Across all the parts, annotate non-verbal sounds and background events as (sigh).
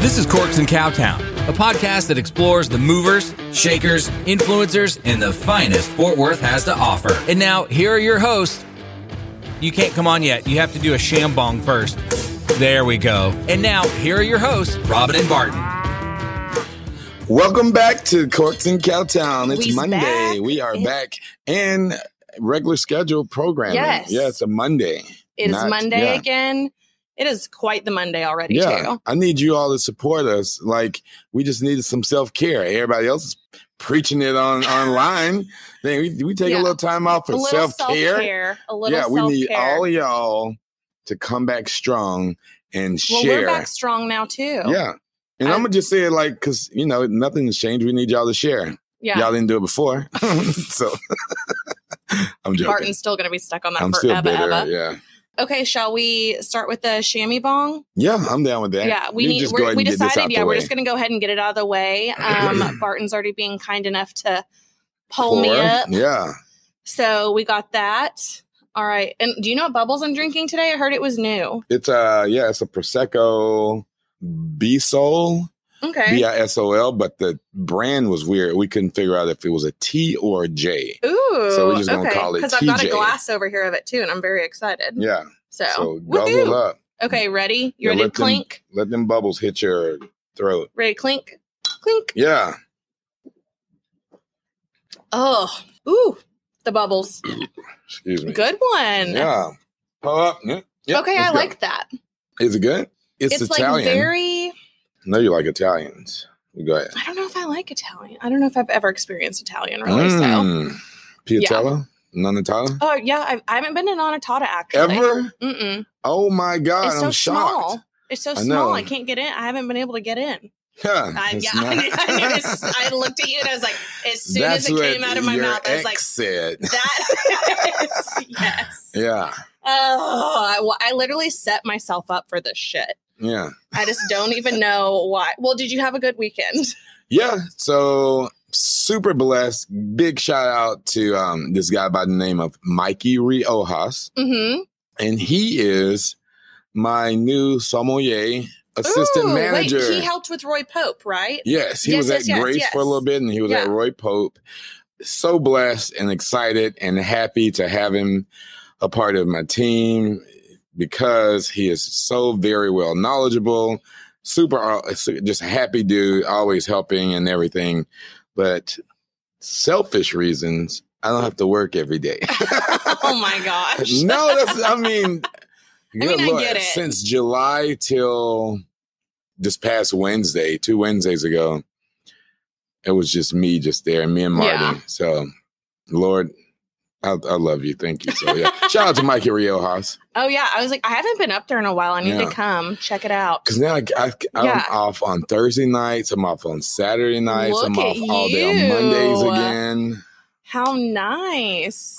This is Corks and Cowtown, a podcast that explores the movers, shakers, influencers, and the finest Fort Worth has to offer. And now, here are your hosts. You can't come on yet. You have to do a shambong first. There we go. And now, here are your hosts, Robin and Barton. Welcome back to Corks and Cowtown. It's We's Monday. back. We are back in regular scheduled programming. Yes. Yeah, it's a Monday. It is Not- Monday yeah. again. It is quite the Monday already, Yeah, too. I need you all to support us. Like we just needed some self care. Everybody else is preaching it on (laughs) online. Then we, we take Yeah. a little time off for self care. A little Yeah, we need all of y'all to come back strong and well, share. we're back strong now, too. Yeah. And I- I'm gonna just say it like, because you know nothing has changed. We need y'all to share. Yeah. Y'all didn't do it before, (laughs) so (laughs) I'm joking. Barton's still going to be stuck on that I'm still forever. bitter. ever. Yeah, Okay, shall we start with the chamois bong? yeah, I'm down with that. Yeah, we need. we and get this out decided. Yeah, we're way. just going to go ahead and get it out of the way. (clears throat) Um, Barton's already being kind enough to pull me up, Yeah, so we got that. All right, and do you know what bubbles I'm drinking today? I heard it was new. it's uh yeah, it's a prosecco Bisol Okay. B I S O L, but the brand was weird. We couldn't figure out if it was a T or a J. Ooh. So we're just gonna okay. call it Because I've got a glass over here of it too, and I'm very excited. Yeah, So, so guzzle up. Okay, ready? You Yeah, ready to let them- clink? Let them bubbles hit your throat. Ready to clink? Clink. Yeah, Oh, ooh, the bubbles. excuse me. Good one. Yeah, pull up. Yeah. yeah, okay, I go. like that. Is it good? It's, It's, Italian. like very. No, you like Italians. Go ahead. I don't know if I like Italian. I don't know if I've ever experienced Italian really. So, Mm. Piattello? Nonatella? oh yeah, I, I haven't been to Nonna Tata actually. Ever? Mm-mm. Oh my God, It's I'm so shocked. small. It's so I small. I can't get in. I haven't been able to get in. Yeah, I, yeah, (laughs) not- I, (laughs) knew- I, knew I looked at you and I was like, as soon That's as it came out of my mouth, I was like, said. that (laughs) is yes. Yeah, Oh, I, well, I literally set myself up for this shit. Yeah, I just don't even know why. Well, did you have a good weekend? yeah. So super blessed. Big shout out to um, this guy by the name of Mikey Riojas, Mm-hmm. and he is my new sommelier assistant Ooh, manager. Wait, he helped with Roy Pope, right? Yes, he Yes, was yes, at yes, Grace for a little bit, and he was at Roy Pope. So blessed and excited and happy to have him a part of my team because he is so very well knowledgeable, super, uh, just happy dude, always helping and everything. But selfish reasons, I don't have to work every day. (laughs) oh my gosh. (laughs) no, that's, I mean, mean, good I Lord, get it. Since July till this past Wednesday, two Wednesdays ago, it was just me just there, me and Marty. Yeah. So, Lord, I, I love you. Thank you. So, yeah. Shout out to Mikey Riojas. Oh yeah, I was like, I haven't been up there in a while. I need Yeah. to come check it out. Because now I, I, I'm Yeah. off on Thursday nights. I'm off on Saturday nights. I'm off at all day on Mondays again. How nice.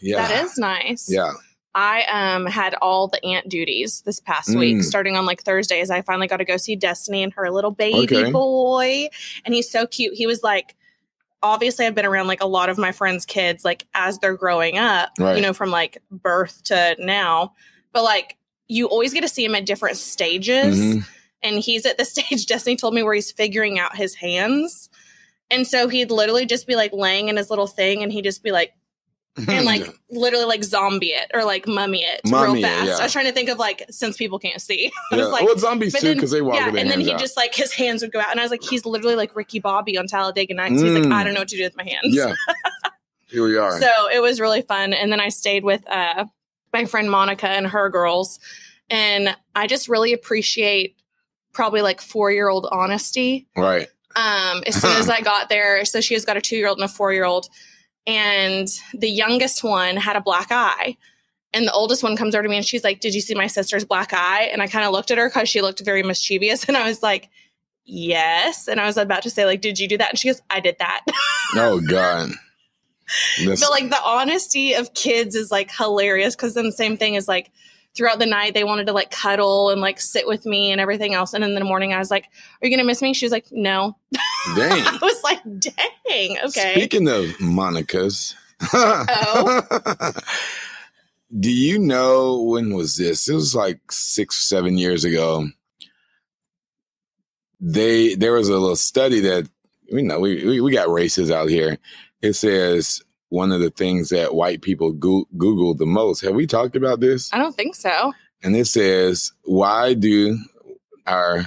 Yeah. That is nice. Yeah. I um had all the aunt duties this past week, Mm. starting on like Thursdays. I finally got to go see Destiny and her little baby Okay. boy, and he's so cute. He was like, obviously, I've been around like a lot of my friends' kids, like as they're growing up, Right. you know, from like birth to now. But like, you always get to see him at different stages, Mhm. and he's at the (laughs) stage. Destiny told me where he's figuring out his hands. And so he'd literally just be like laying in his little thing and he'd just be like, and (laughs) like literally like zombie it or like mummy it Mummy real it, fast. yeah. I was trying to think of like since people can't see. (laughs) I yeah. was like, well, zombies too, because they walk yeah, and then he out. just like his hands would go out, and I was like, he's literally like Ricky Bobby on Talladega Nights. He's like, Mm. I don't know what to do with my hands. Yeah. (laughs) Here we are. So it was really fun, and then I stayed with uh, my friend Monica and her girls, and I just really appreciate probably like four year old honesty right. um, as soon as (clears throat) I got there. So she has got a two year old and a four year old. And the youngest one had a black eye. And the oldest one comes over to me and she's like, Did you see my sister's black eye? And I kind of looked at her because she looked very mischievous. (laughs) And I was like, Yes. And I was about to say, like, did you do that? And she goes, I did that. (laughs) Oh God. This- but like the honesty of kids is like hilarious because then the same thing is like throughout the night they wanted to like cuddle and like sit with me and everything else. And in the morning I was like, Are you gonna miss me? She was like, No. (laughs) dang. (laughs) I was like, dang, okay. Speaking of Monica's. Oh. (laughs) Do you know when was this? It was like six or seven years ago. they there was a little study that you know we, we, we got races out here. It says one of the things that white people go- Google the most. Have we talked about this? I don't think so. And it says, why do our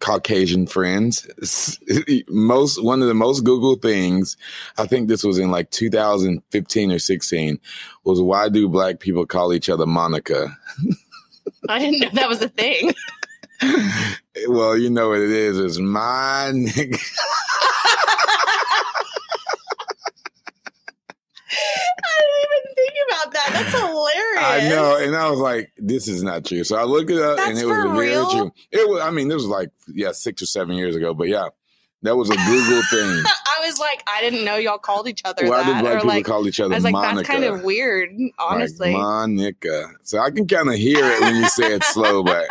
Caucasian friends (laughs) most one of the most Google things, I think this was in like 2015 or 16, was why do black people call each other Monica? I didn't know that was a thing. (laughs) well, you know what it is. It's my nigga. (laughs) I didn't even think about that. That's hilarious. I know, and I was like, "This is not true." So I looked it up, That's and it was very real? true. It was. I mean, this was like yeah, six or seven years ago, but yeah, that was a Google thing. (laughs) I was like, I didn't know y'all called each other Why that. black Or people like, call each other I was like, Monica? that's kind of weird, honestly. Like Monica. So I can kind of hear it when you say it (laughs) slow, but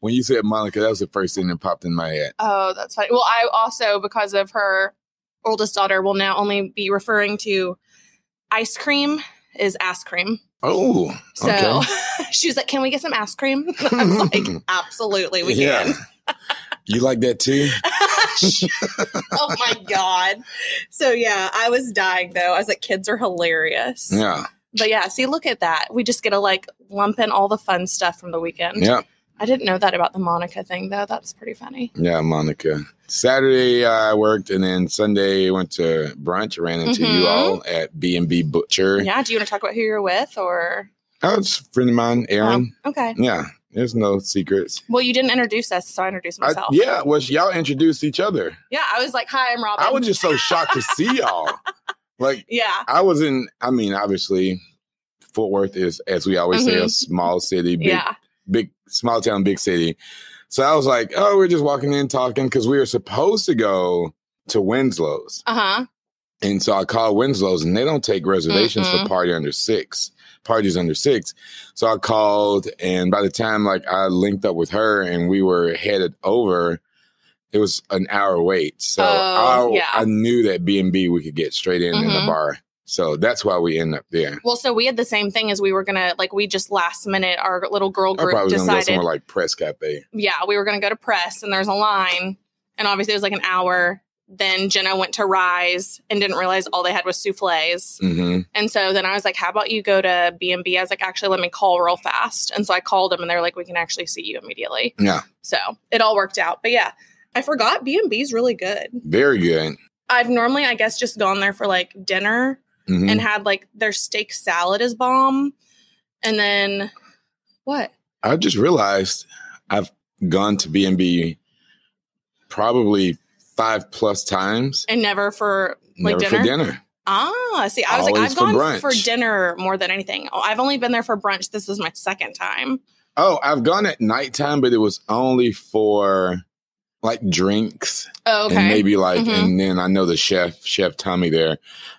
when you said Monica, that was the first thing that popped in my head. oh, that's funny. Well, I also, because of her oldest daughter, will now only be referring to ice cream is ass cream. Oh, So okay. (laughs) she was like, Can we get some ice cream? (laughs) I was (laughs) like, Absolutely, we yeah. can. You like that too? oh my God. So, yeah, I was dying though. I was like, Kids are hilarious. Yeah. But yeah, see, look at that. We just get to like lump in all the fun stuff from the weekend. Yeah. I didn't know that about the Monica thing though. That's pretty funny. Yeah, Monica. Saturday I worked, and then Sunday went to brunch. Ran into you Mhm. all at B and B Butcher. Yeah. Do you want to talk about who you're with or? Oh, it's a friend of mine, Aaron. Oh, okay. Yeah, there's no secrets. Well, you didn't introduce us, so I introduced I- myself. yeah, well, y'all introduced each other. Yeah. I was like, Hi, I'm Robin. I was just so shocked to see (laughs) y'all. Like yeah. I was in. I mean, obviously, Fort Worth is, as we always say, a Mhm. small city, big, Yeah. big, small town, big city. So I was like, oh, we're just walking in talking because we were supposed to go to Winslow's. Uh huh. And so I called Winslow's and they don't take reservations Mm-mm. for party under six, parties under six. So I called and by the time like I linked up with her and we were headed over, it was an hour wait. So Oh, I, yeah. I knew that B and B we could get straight in in the Mhm. bar. So that's why we end up there. Well, so we had the same thing as we were gonna like we just last minute our little girl I group probably was gonna go decided somewhere like Press Cafe. yeah we were gonna go to press and there's a line and obviously it was like an hour. Then Jenna went to Rise and didn't realize all they had was souffles. hmm And so then I was like, "How about you go to B and B?" I was like, "Actually, let me call real fast." And so I called them, and they're like, "We can actually see you immediately." Yeah, So it all worked out. But yeah, I forgot B and B is really good. very good. I've normally, I guess, just gone there for like dinner Mhm. and had like their steak salad is bomb, and then what? I just realized I've gone to B and B probably five plus times. And never for like Never dinner? for dinner. Ah, see, I was like, Always I've for gone brunch. for dinner more than anything. Oh, I've only been there for brunch. This is my second time. Oh, I've gone at nighttime, but it was only for like drinks Oh, okay. and maybe like, Mhm. and then I know the chef, Chef Tommy there.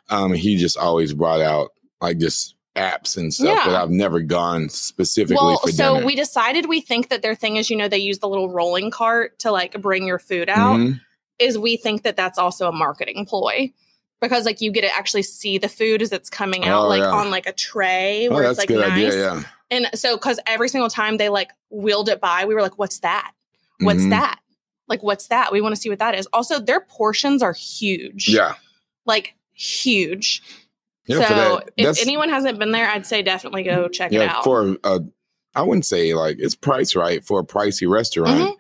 Um, he just always brought out like just apps and stuff, Yeah. but I've never gone specifically well, for so dinner. we decided we think that their thing is, you know, they use the little rolling cart to like bring your food out. Mhm. Is we think that that's also a marketing ploy because like you get to actually see the food as it's coming out, Oh, like yeah. on like a tray Oh, where that's it's a like good nice. idea. Yeah. And so, because every single time they like wheeled it by, we were like, "What's that? What's Mhm. that? Like, what's that? We want to see what that is." Also, their portions are huge. Yeah. like huge. Yeah. so, that. if anyone hasn't been there, I'd say definitely go check it out. for uh, I wouldn't say like it's price right for a pricey restaurant. Mhm.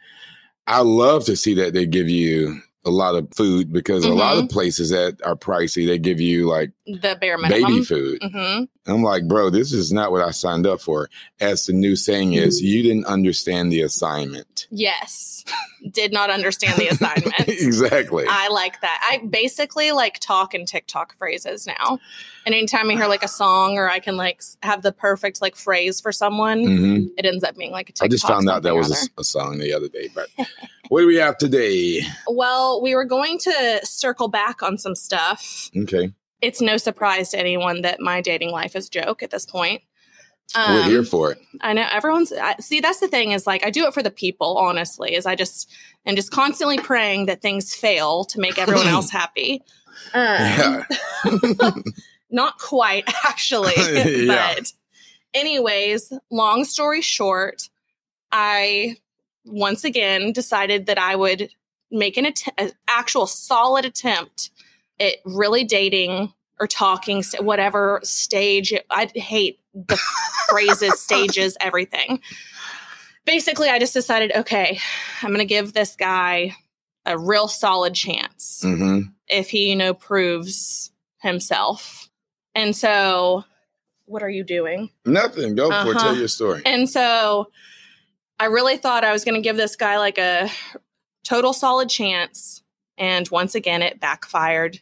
I love to see that they give you a lot of food because a lot Mm-hmm. of places that are pricey, they give you like the bare minimum. baby food. hmm I'm like, bro, this is not what I signed up for. As the new saying is, Mm-hmm. you didn't understand the assignment. Yes, (laughs) did not understand the (laughs) assignment. exactly. I like that. I basically like talk in TikTok phrases now. And anytime I hear like a song or I can like have the perfect like phrase for someone, hmm it ends up being like a TikTok. I just found out that was a, a song the other day. But (laughs) what do we have today? Well, we were going to circle back on some stuff. Okay. It's no surprise to anyone that my dating life is a joke at this point. We're Um, here for it. I know everyone's I, see. That's the thing is like I do it for the people. Honestly, is I just am just constantly praying that things fail to make everyone else (laughs) happy. Um, (laughs) not quite actually, (laughs) Yeah. but anyways, long story short, I once again decided that I would make an, att- an actual solid attempt at really dating or talking, whatever stage. I hate the phrases, (laughs) stages, everything. Basically, I just decided, okay, I'm going to give this guy a real solid chance hmm if he, you know, proves himself. And so, what are you doing? Nothing. Go for it. Uh-huh. Tell your story. And so I really thought I was going to give this guy like a total solid chance. And once again, it backfired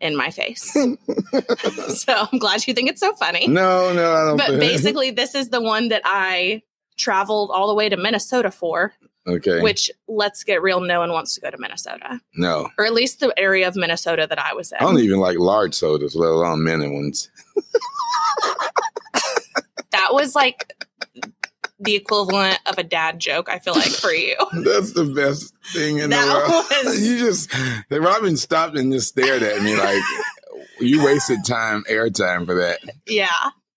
in my face. (laughs) (laughs) so I'm glad you think it's so funny. No, no, I don't. But basically, this is the one that I traveled all the way to Minnesota for, okay. which let's get real, no one wants to go to Minnesota, no, or at least the area of Minnesota that I was in. I don't even like large sodas, let alone mini ones. that was like the equivalent of a dad joke, I feel like, for you. (laughs) That's the best thing in That the world. was- (laughs) you just, Robin stopped and just stared at me like, you wasted time, airtime for that. Yeah.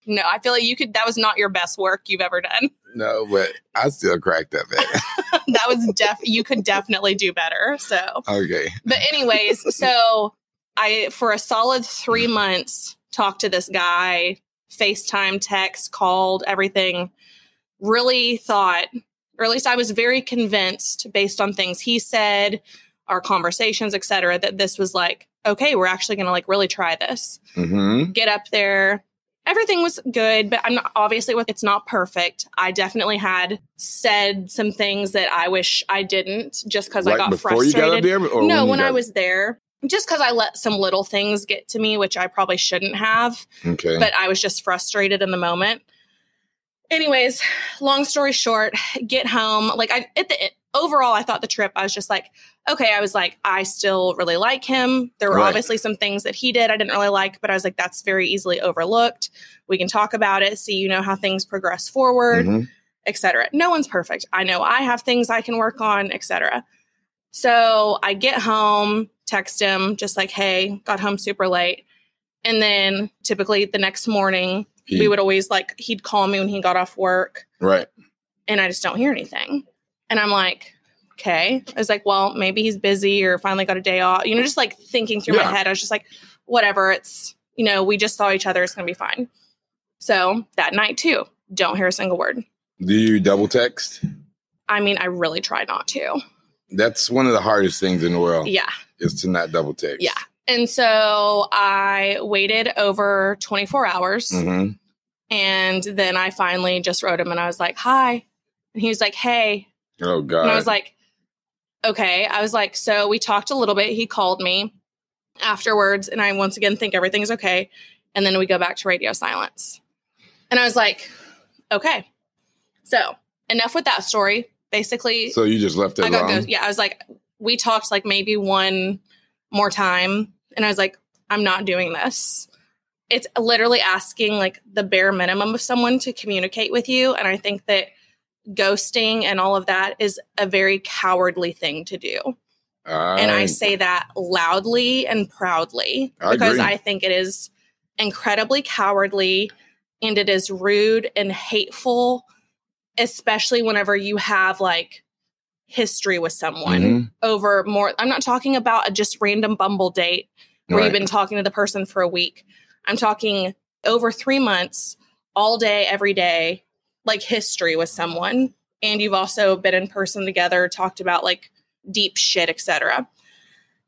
No, I feel like you could, that was not your best work you've ever done. No, but I still cracked up at it. (laughs) that was def, you could definitely do better. So, Okay. but anyways, so I, for a solid three months, talked to this guy, FaceTime, text, called, everything. Really thought, or at least I was very convinced based on things he said, our conversations, et cetera, that this was like, okay, we're actually going to like really try this. Mm-hmm. get up there. Everything was good, but I'm not obviously it's not perfect. I definitely had said some things that I wish I didn't just because I got frustrated. got up there? Or no, you when I was there, just because I let some little things get to me, which I probably shouldn't have, Okay. but I was just frustrated in the moment. Anyways, long story short, get home. Like I at the overall, I thought the trip, I was just like, okay, I was like, I still really like him. There were Right. obviously some things that he did I didn't really like, but I was like, that's very easily overlooked. We can talk about it, see, you know, how things progress forward, Mhm. etc. No one's perfect. I know I have things I can work on, etc. So I get home, text him, just like, hey, got home super late. And then typically the next morning, He- we would always like, he'd call me when he got off work Right. and I just don't hear anything. And I'm like, okay. I was like, well, maybe he's busy or finally got a day off. You know, just like thinking through Yeah. my head, I was just like, whatever. It's, you know, we just saw each other. It's going to be fine. So that night too, don't hear a single word. Do you double text? I mean, I really try not to. That's one of the hardest things in the world Yeah. is to not double text. Yeah. And so I waited over 24 hours hmm and then I finally just wrote him and I was like, hi. And he was like, hey. Oh God. And I was like, okay. I was like, so we talked a little bit. He called me afterwards, and I once again think everything's okay. And then we go back to radio silence. And I was like, okay. So enough with that story. Basically, so you just left it I got alone? ghost. Yeah, I was like, we talked like maybe one more time, and I was like, I'm not doing this. It's literally asking like the bare minimum of someone to communicate with you, and I think that ghosting and all of that is a very cowardly thing to do. And I say that loudly and proudly I because agree. I think it is incredibly cowardly and it is rude and hateful, especially whenever you have like history with someone Mhm. over more. I'm not talking about a just random Bumble date where Right. you've been talking to the person for a week. I'm talking over three months, all day, every day, like history with someone. And you've also been in person together, talked about like deep shit, etc.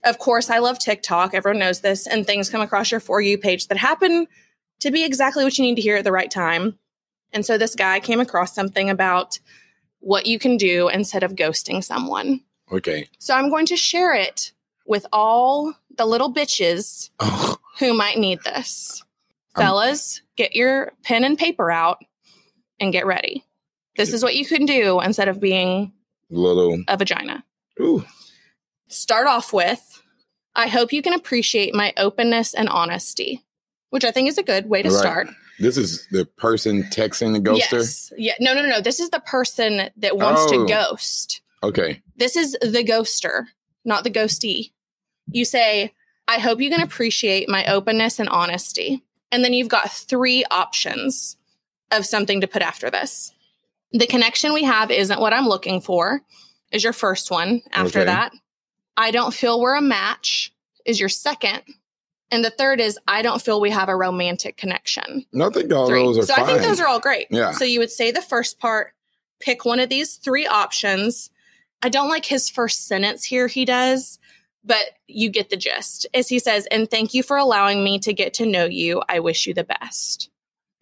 Of course, I love TikTok. Everyone knows this, and things come across your For You page that happen to be exactly what you need to hear at the right time. And so this guy came across something about what you can do instead of ghosting someone. Okay. So I'm going to share it with all the little bitches Oh, who might need this. I'm- Fellas, get your pen and paper out and get ready. This is what you can do instead of being little. a vagina. Ooh. Start off with I hope you can appreciate my openness and honesty, which I think is a good way to Right. start. This is the person texting the ghoster. Yes. Yeah. No, no, no, no. This is the person that wants Oh. to ghost. Okay. This is the ghoster, not the ghosty. You say, I hope you can appreciate my openness and honesty. And then you've got three options of something to put after this. The connection we have isn't what I'm looking for, is your first one. After Okay. that, I don't feel we're a match, is your second. And the third is, I don't feel we have a romantic connection. No, I think all Three. those are so fine. I think those are all great. Yeah. So you would say the first part, pick one of these three options. I don't like his first sentence here, he does, but you get the gist. As he says, and thank you for allowing me to get to know you. I wish you the best.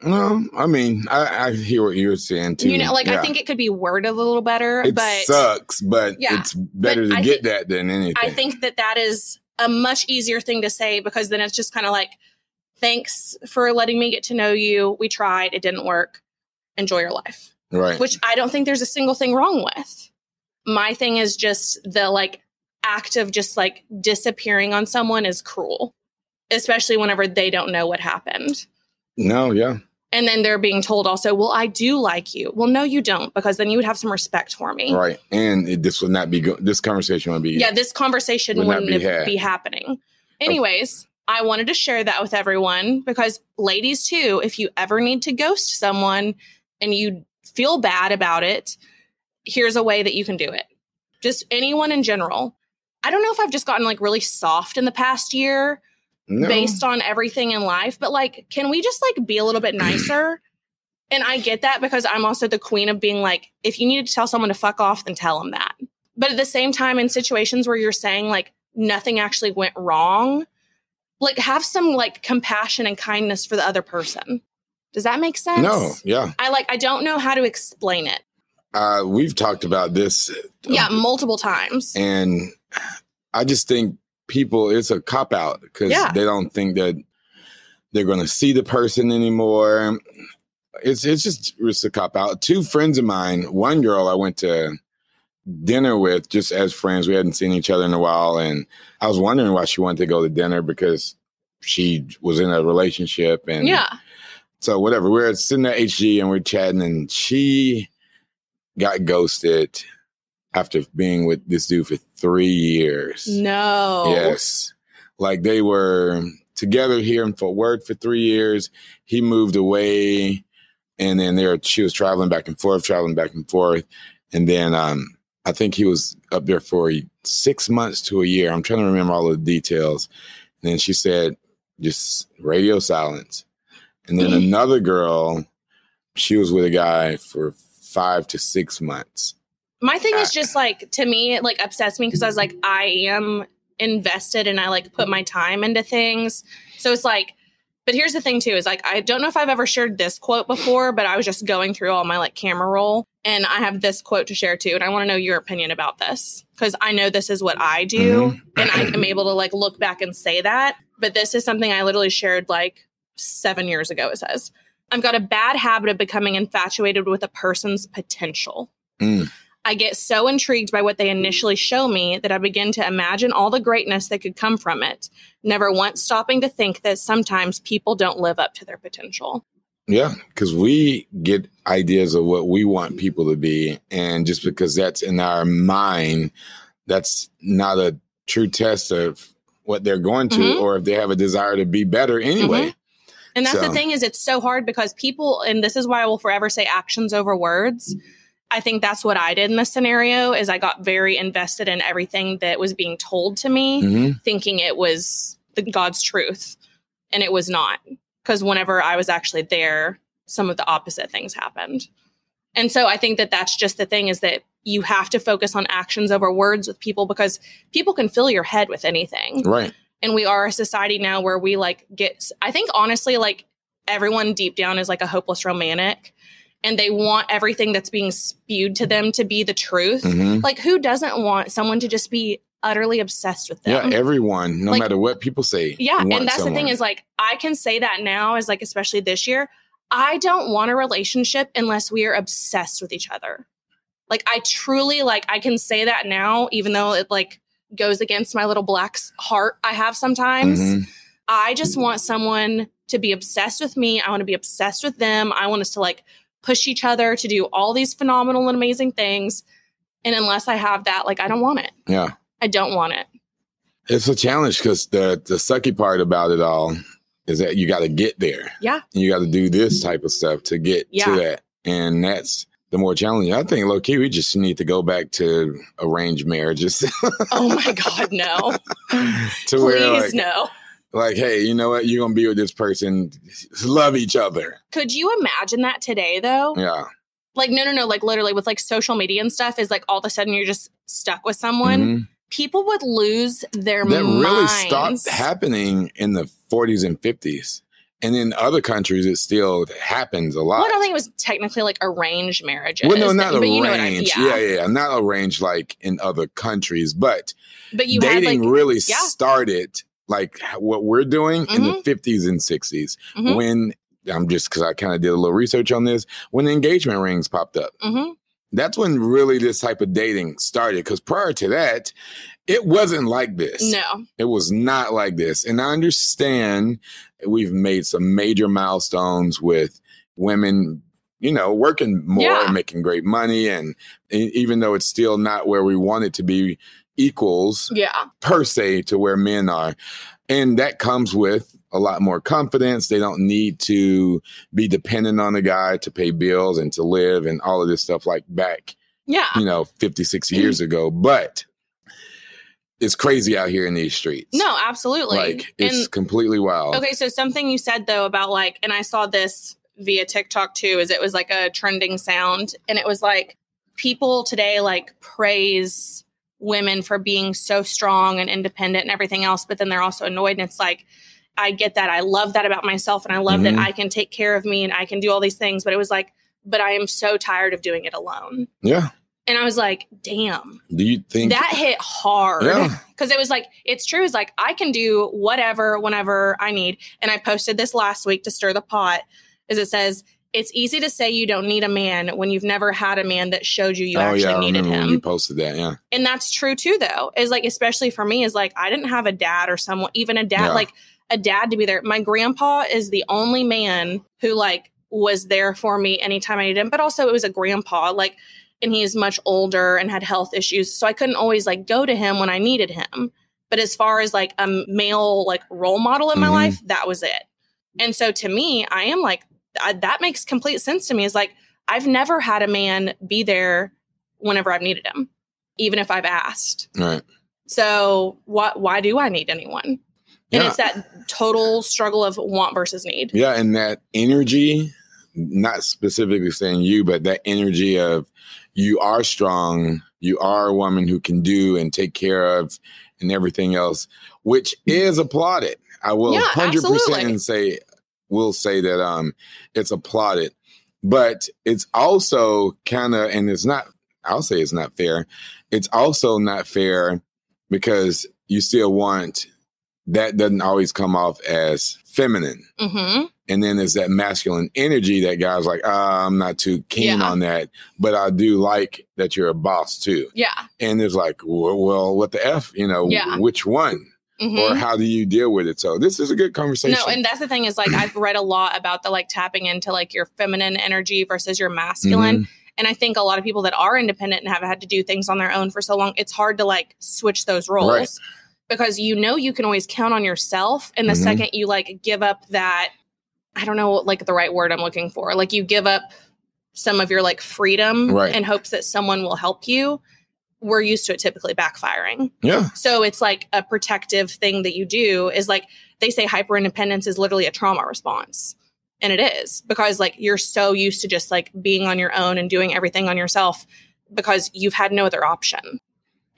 no, I mean, I, I hear what you're saying too. You know, like I think it could be worded a little better, it but sucks, but Yeah, it's better but to I get that than anything. I think that that is a much easier thing to say because then it's just kind of like, thanks for letting me get to know you. We tried, it didn't work. Enjoy your life. right. which I don't think there's a single thing wrong with. My thing is just the like act of just like disappearing on someone is cruel, especially whenever they don't know what happened. no, yeah, And then they're being told also, well, I do like you. Well, no, you don't, because then you would have some respect for me. right. And it, this would not be go- this conversation would be Yeah, this conversation Would wouldn't be be happening. Anyways, I wanted to share that with everyone because, ladies, too, if you ever need to ghost someone and you feel bad about it, here's a way that you can do it. Just anyone in general. I don't know if I've just gotten like really soft in the past year no. based on everything in life, but like, can we just like be a little bit nicer? (clears throat) and I get that because I'm also the queen of being like, if you need to tell someone to fuck off, then tell them that. But at the same time, in situations where you're saying like nothing actually went wrong, like have some like compassion and kindness for the other person. Does that make sense? no, yeah. I like, I don't know how to explain it. Uh, we've talked about this, Yeah, multiple times. and I just think people it's a cop out because Yeah. they don't think that they're going to see the person anymore. It's it's just it's a cop out. Two friends of mine, one girl I went to dinner with just as friends. We hadn't seen each other in a while, and I was wondering why she wanted to go to dinner because she was in a relationship and Yeah. so whatever. We're sitting at HG and we're chatting, and she got ghosted after being with this dude for three years. No. Yes. Like they were together here in Fort Worth for three years. He moved away and then there she was traveling back and forth, traveling back and forth. And then um I think he was up there for six months to a year. I'm trying to remember all the details. And then she said, just radio silence. And then (clears throat) another girl, she was with a guy for five to six months. My thing Uh, is just like to me, it like upsets me because I was like, I am invested and I like put my time into things. So it's like, but here's the thing too, is like I don't know if I've ever shared this quote before, but I was just going through all my like camera roll and I have this quote to share too. And I want to know your opinion about this. Because I know this is what I do and I am able to like look back and say that. But this is something I literally shared like seven years ago, it says. I've got a bad habit of becoming infatuated with a person's potential. Mm. I get so intrigued by what they initially show me that I begin to imagine all the greatness that could come from it, never once stopping to think that sometimes people don't live up to their potential. Yeah, because we get ideas of what we want people to be. And just because that's in our mind, that's not a true test of what they're going to Mhm. or if they have a desire to be better anyway. And that's the thing is it's so hard because people and this is why I will forever say actions over words. I think that's what I did in this scenario is I got very invested in everything that was being told to me, hmm thinking it was the God's truth. And it was not. Because whenever I was actually there, some of the opposite things happened. And so I think that that's just the thing is that you have to focus on actions over words with people because people can fill your head with anything Right. And we are a society now where we like get i think honestly like everyone deep down is like a hopeless romantic and they want everything that's being spewed to them to be the truth hmm like who doesn't want someone to just be utterly obsessed with them? Yeah, everyone, no Like- matter what people say. yeah and that's the thing is like i can say that now as like especially this year i don't want a relationship unless we are obsessed with each other like i truly like i can say that now even though it like goes against my little black heart i have sometimes Mhm. I just want someone to be obsessed with me. I want to be obsessed with them. I want us to like push each other to do all these phenomenal and amazing things. And unless I have that, like I don't want it. Yeah. I don't want it. It's a challenge because the, the sucky part about it all is that you got to get there. Yeah. You got to do this type of stuff to get Yeah. to that. And that's the more challenging. I think low key, we just need to go back to arranged marriages. oh my (laughs) God, no. to Please, where like, no. like, hey, you know what? You're gonna be with this person. Love each other. Could you imagine that today, though? Yeah. Like, no, no, no. Like, literally, with like social media and stuff, is like all of a sudden you're just stuck with someone. Mhm. People would lose their That minds. really stopped happening in the 40s and 50s. And in other countries, it still happens a lot. Well, I don't think it was technically like arranged marriages. Well, no, not but you know I- arranged. yeah. yeah, yeah, not arranged like in other countries, but But you dating like, really yeah. started like what we're doing in the 50s and 60s Mhm. when I'm just because I kind of did a little research on this when the engagement rings popped up. Mhm. That's when really this type of dating started. Because prior to that, it wasn't like this. no, It was not like this. And I understand we've made some major milestones with women, you know, working more Yeah. and making great money. And e- even though it's still not where we want it to be equals yeah, per se to where men are. And that comes with a lot more confidence. They don't need to be dependent on a guy to pay bills and to live and all of this stuff like back, yeah. you know, 56 years mm-hmm. ago. But it's crazy out here in these streets. No, absolutely. Like it's and completely wild. okay, so something you said though about like, and I saw this via TikTok too, is it was like a trending sound, and it was like people today like praise women for being so strong and independent and everything else, but then they're also annoyed, and it's like. I get that. I love that about myself and I love Mhm. that I can take care of me and I can do all these things. But it was like, but I am so tired of doing it alone. Yeah. And I was like, damn, Do you think that hit hard Yeah. because it was like it's true it's like i can do whatever whenever i need and i posted this last week to stir the pot as it says it's easy to say you don't need a man when you've never had a man that showed you you oh actually yeah, I needed him you posted that. Yeah. and that's true too though is like especially for me is like i didn't have a dad or someone even a dad Yeah. like a dad to be there. My grandpa is the only man who like was there for me anytime i needed him but also it was a grandpa like and he is much older and had health issues so i couldn't always like go to him when i needed him. But as far as like a male like role model in my Mhm. life that was it. And so to me i am like I, that makes complete sense to me is like i've never had a man be there whenever i've needed him even if i've asked. All right. so what why do i need anyone and Yeah. it's that total struggle of want versus need Yeah, and that energy, not specifically saying you, but that energy of you are strong, you are a woman who can do and take care of and everything else, which is applauded. I will Yeah, hundred percent absolutely. say will say that um it's applauded, but it's also kind of and it's not I'll say it's not fair. It's also not fair because you still want that doesn't always come off as feminine. hmm And then there's that masculine energy that guys like, ah, I'm not too keen Yeah. on that, but I do like that you're a boss too. yeah And it's like, well, well what the F, you know, Yeah. which one? hmm Or how do you deal with it? So this is a good conversation. no and that's the thing is like i've read a lot about the like tapping into like your feminine energy versus your masculine Mm-hmm. and i think a lot of people that are independent and have had to do things on their own for so long it's hard to like switch those roles Right. Because you know you can always count on yourself and the Mhm. second you like give up that i don't know like the right word i'm looking for like you give up some of your like freedom Right. in hopes that someone will help you we're used to it typically backfiring yeah. so it's like a protective thing that you do is like they say hyper independence is literally a trauma response. And it is because like you're so used to just like being on your own and doing everything on yourself because you've had no other option.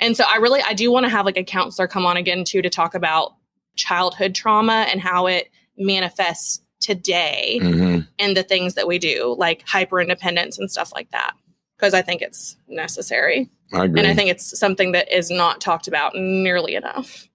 And so I really I do want to have like a counselor come on again too to talk about childhood trauma and how it manifests today hmm in the things that we do, like hyper independence and stuff like that. Because I think it's necessary. I agree. And I think it's something that is not talked about nearly enough.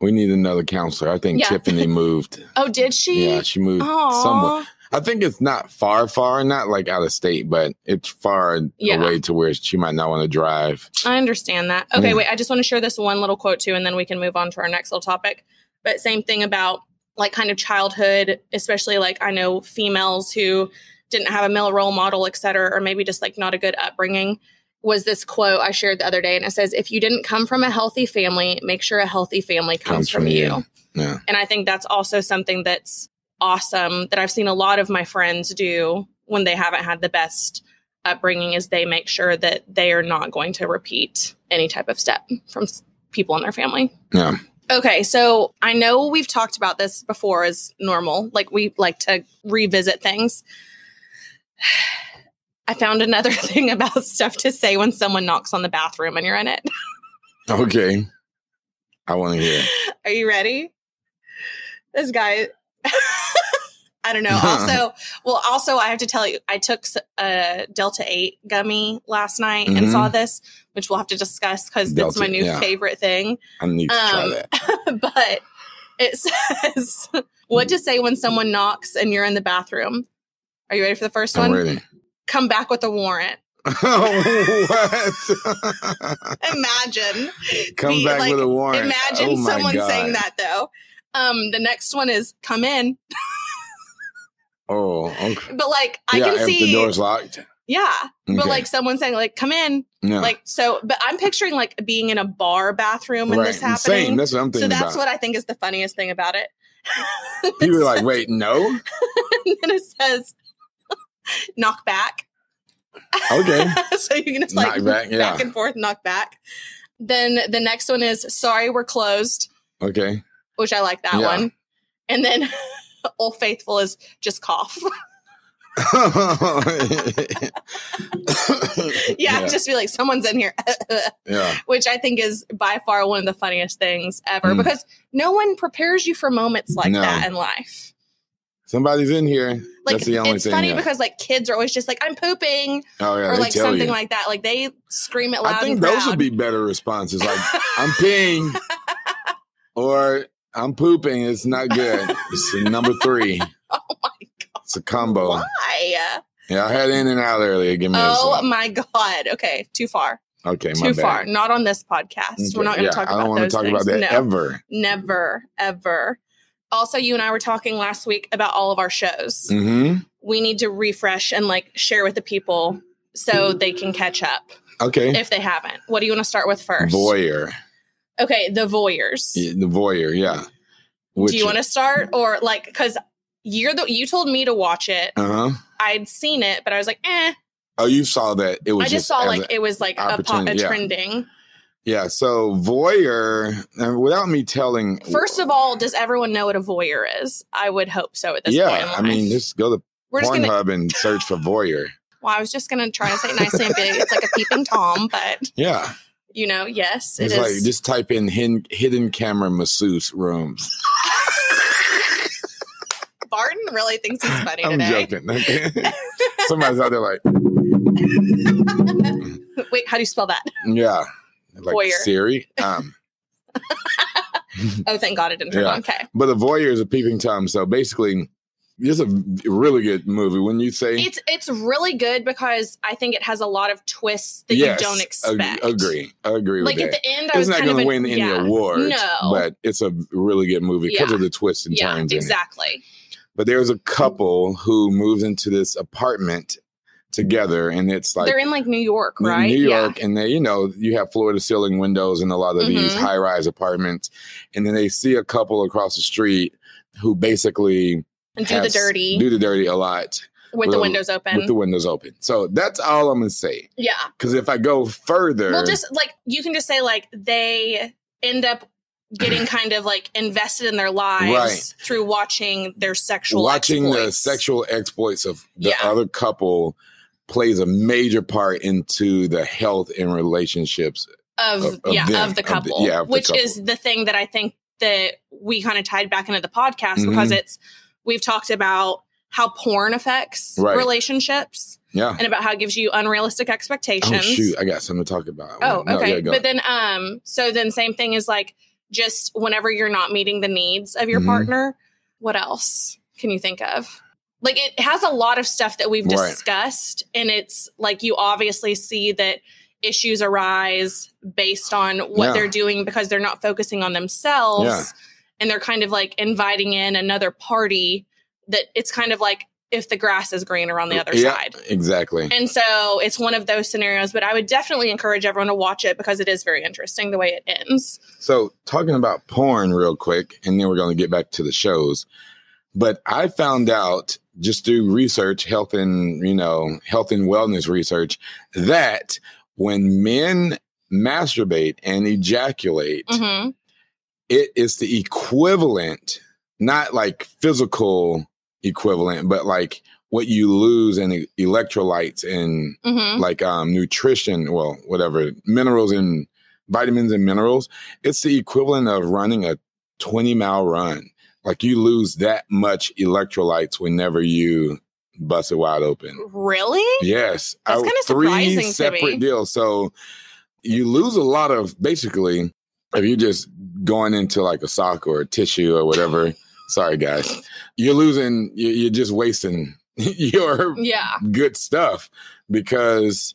we need another counselor. I think Yeah. Tiffany moved. (laughs) Oh, did she? yeah, she moved somewhere. I think it's not far, far, not like out of state, but it's far Yeah. away to where she might not want to drive. I understand that. Okay, Yeah. wait. I just want to share this one little quote too, and then we can move on to our next little topic. But same thing about like kind of childhood, especially like I know females who didn't have a male role model, et cetera, or maybe just like not a good upbringing. Was this quote I shared the other day, and it says, "If you didn't come from a healthy family, make sure a healthy family comes, from, you." Yeah. And I think that's also something that's awesome that I've seen a lot of my friends do when they haven't had the best upbringing is they make sure that they are not going to repeat any type of step from people in their family. Yeah. Okay, so I know we've talked about this before as normal. Like we like to revisit things. (sighs) I found another (laughs) thing about stuff to say when someone knocks on the bathroom and you're in it. (laughs) Okay. I want to hear. Are you ready? This guy (laughs) I don't know. Also, well, also I have to tell you, I took a Delta Eight gummy last night and Mhm. saw this, which we'll have to discuss because it's my new yeah. favorite thing. I need to try Um, that. (laughs) but it says what to say when someone knocks and you're in the bathroom. Are you ready for the 1st I'm one? ready. Come back with a warrant. (laughs) what? (laughs) Imagine. Come Be back like- with a warrant. Imagine Oh someone God. saying that though. Um, the next one is come in, Oh, okay. but like I yeah, can see, the door's locked. yeah, but like someone saying like come in, yeah. like so. But I'm picturing like being in a bar bathroom when right. this happening. Same. That's what I'm thinking. so that's about. what I think is the funniest thing about it. (laughs) People are like, wait, no? (laughs) and then it says (laughs) knock back. Okay. so you can just like Knock back, yeah. and forth, knock back. Then the next one is sorry, we're closed, Okay. which I like that Yeah. one. And then (laughs) Old Faithful is just cough. (laughs) (laughs) yeah, just be like, someone's in here, yeah. which I think is by far one of the funniest things ever Mm. because no one prepares you for moments like No. that in life. Somebody's in here. Like That's the only it's thing. funny yeah. because like kids are always just like I'm pooping oh yeah, or like something you. like that. Like they scream it loud. I think those would be better responses. Like I'm peeing, or I'm pooping. It's not good. It's number three. (laughs) Oh my god! It's a combo. Why? Yeah, I had in and out earlier. Give me Oh my god! Okay, too far. Okay, my Too bad. far. Not on this podcast. Okay, We're not going to yeah, talk I don't wanna talk things. about that no, ever. never, ever. Also, you and I were talking last week about all of our shows. Mm-hmm. We need to refresh and like share with the people so they can catch up Okay. if they haven't. What do you want to start with first? Voyeur. Okay, the voyeurs. Yeah, the voyeur. Yeah. Which, do you want to start or like because you're the you told me to watch it. Uh huh. I'd seen it, but I was like, eh. Oh, you saw that? It was. I just saw like it was like a, po- a yeah. trending. yeah. So voyeur. And without me telling. First of all, does everyone know what a voyeur is? I would hope so at this yeah. point. in I mean, just go to we're just gonna. Pornhub and search for voyeur. (laughs) Well, I was just gonna try to say it nicely and big. It's like a peeping tom, but Yeah. You know, yes, it It's is. like just type in hidden, hidden camera masseuse rooms. (laughs) Barton really thinks he's funny I'm today. joking. Okay. (laughs) Somebody's out there like, (laughs) Wait, how do you spell that? yeah. Like Voyeur. Siri. Um, Oh, thank God it didn't turn Yeah. on. Okay, but the voyeur is a peeping tom. So basically, it's a really good movie. When you say it's it's really good because I think it has a lot of twists that yes, you don't expect. agree. Agree Like at that. the end, I was It's not kind going to win any yeah. awards, No. but it's a really good movie because Yeah. of the twists and Yeah, turns. in it. exactly. But there's a couple who moves into this apartment together, and it's like They're in like New York, right? New Yeah. York, and they, you know, you have floor to ceiling windows in a lot of these Mhm. high rise apartments, and then they see a couple across the street who basically and do the dirty do the dirty a lot with the windows open. with the windows open. So that's all I'm gonna say. yeah. Because if I go further, Well, just like you can just say like they end up getting kind of like invested in their lives Right. through watching their sexual watching the exploits. sexual exploits of the Yeah. other couple plays a major part into the health and relationships. of, of- of yeah them, of the of the- couple, yeah, of the which couple. is the thing that I think that we kind of tied back into the podcast Mhm. because it's we've talked about how porn affects Right. relationships Yeah. and about how it gives you unrealistic expectations. Oh shoot, I got something to talk about. Oh, No, okay. yeah, but then, um, so then same thing is like just whenever you're not meeting the needs of your Mhm. partner, what else can you think of? Like it has a lot of stuff that we've Right. discussed, and it's like you obviously see that issues arise based on what Yeah. they're doing because they're not focusing on themselves Yeah. And they're kind of like inviting in another party that it's kind of like if the grass is greener on the other yeah, side. exactly. And so it's one of those scenarios, but I would definitely encourage everyone to watch it because it is very interesting the way it ends. So, talking about porn real quick, and then we're going to get back to the shows. But I found out just through research, health and, you know, health and wellness research, that when men masturbate and ejaculate, hmm it is the equivalent, not like physical equivalent, but like what you lose in electrolytes and hmm like um nutrition, well, whatever, minerals and vitamins and minerals. It's the equivalent of running a 20 mile run. Like you lose that much electrolytes whenever you bust it wide open. Really? Yes. That's kinda three surprising to me. separate deals. So you lose a lot of basically if you're just going into like a sock or a tissue or whatever. (laughs) sorry guys. You're losing you- you're just wasting (laughs) your Yeah. good stuff because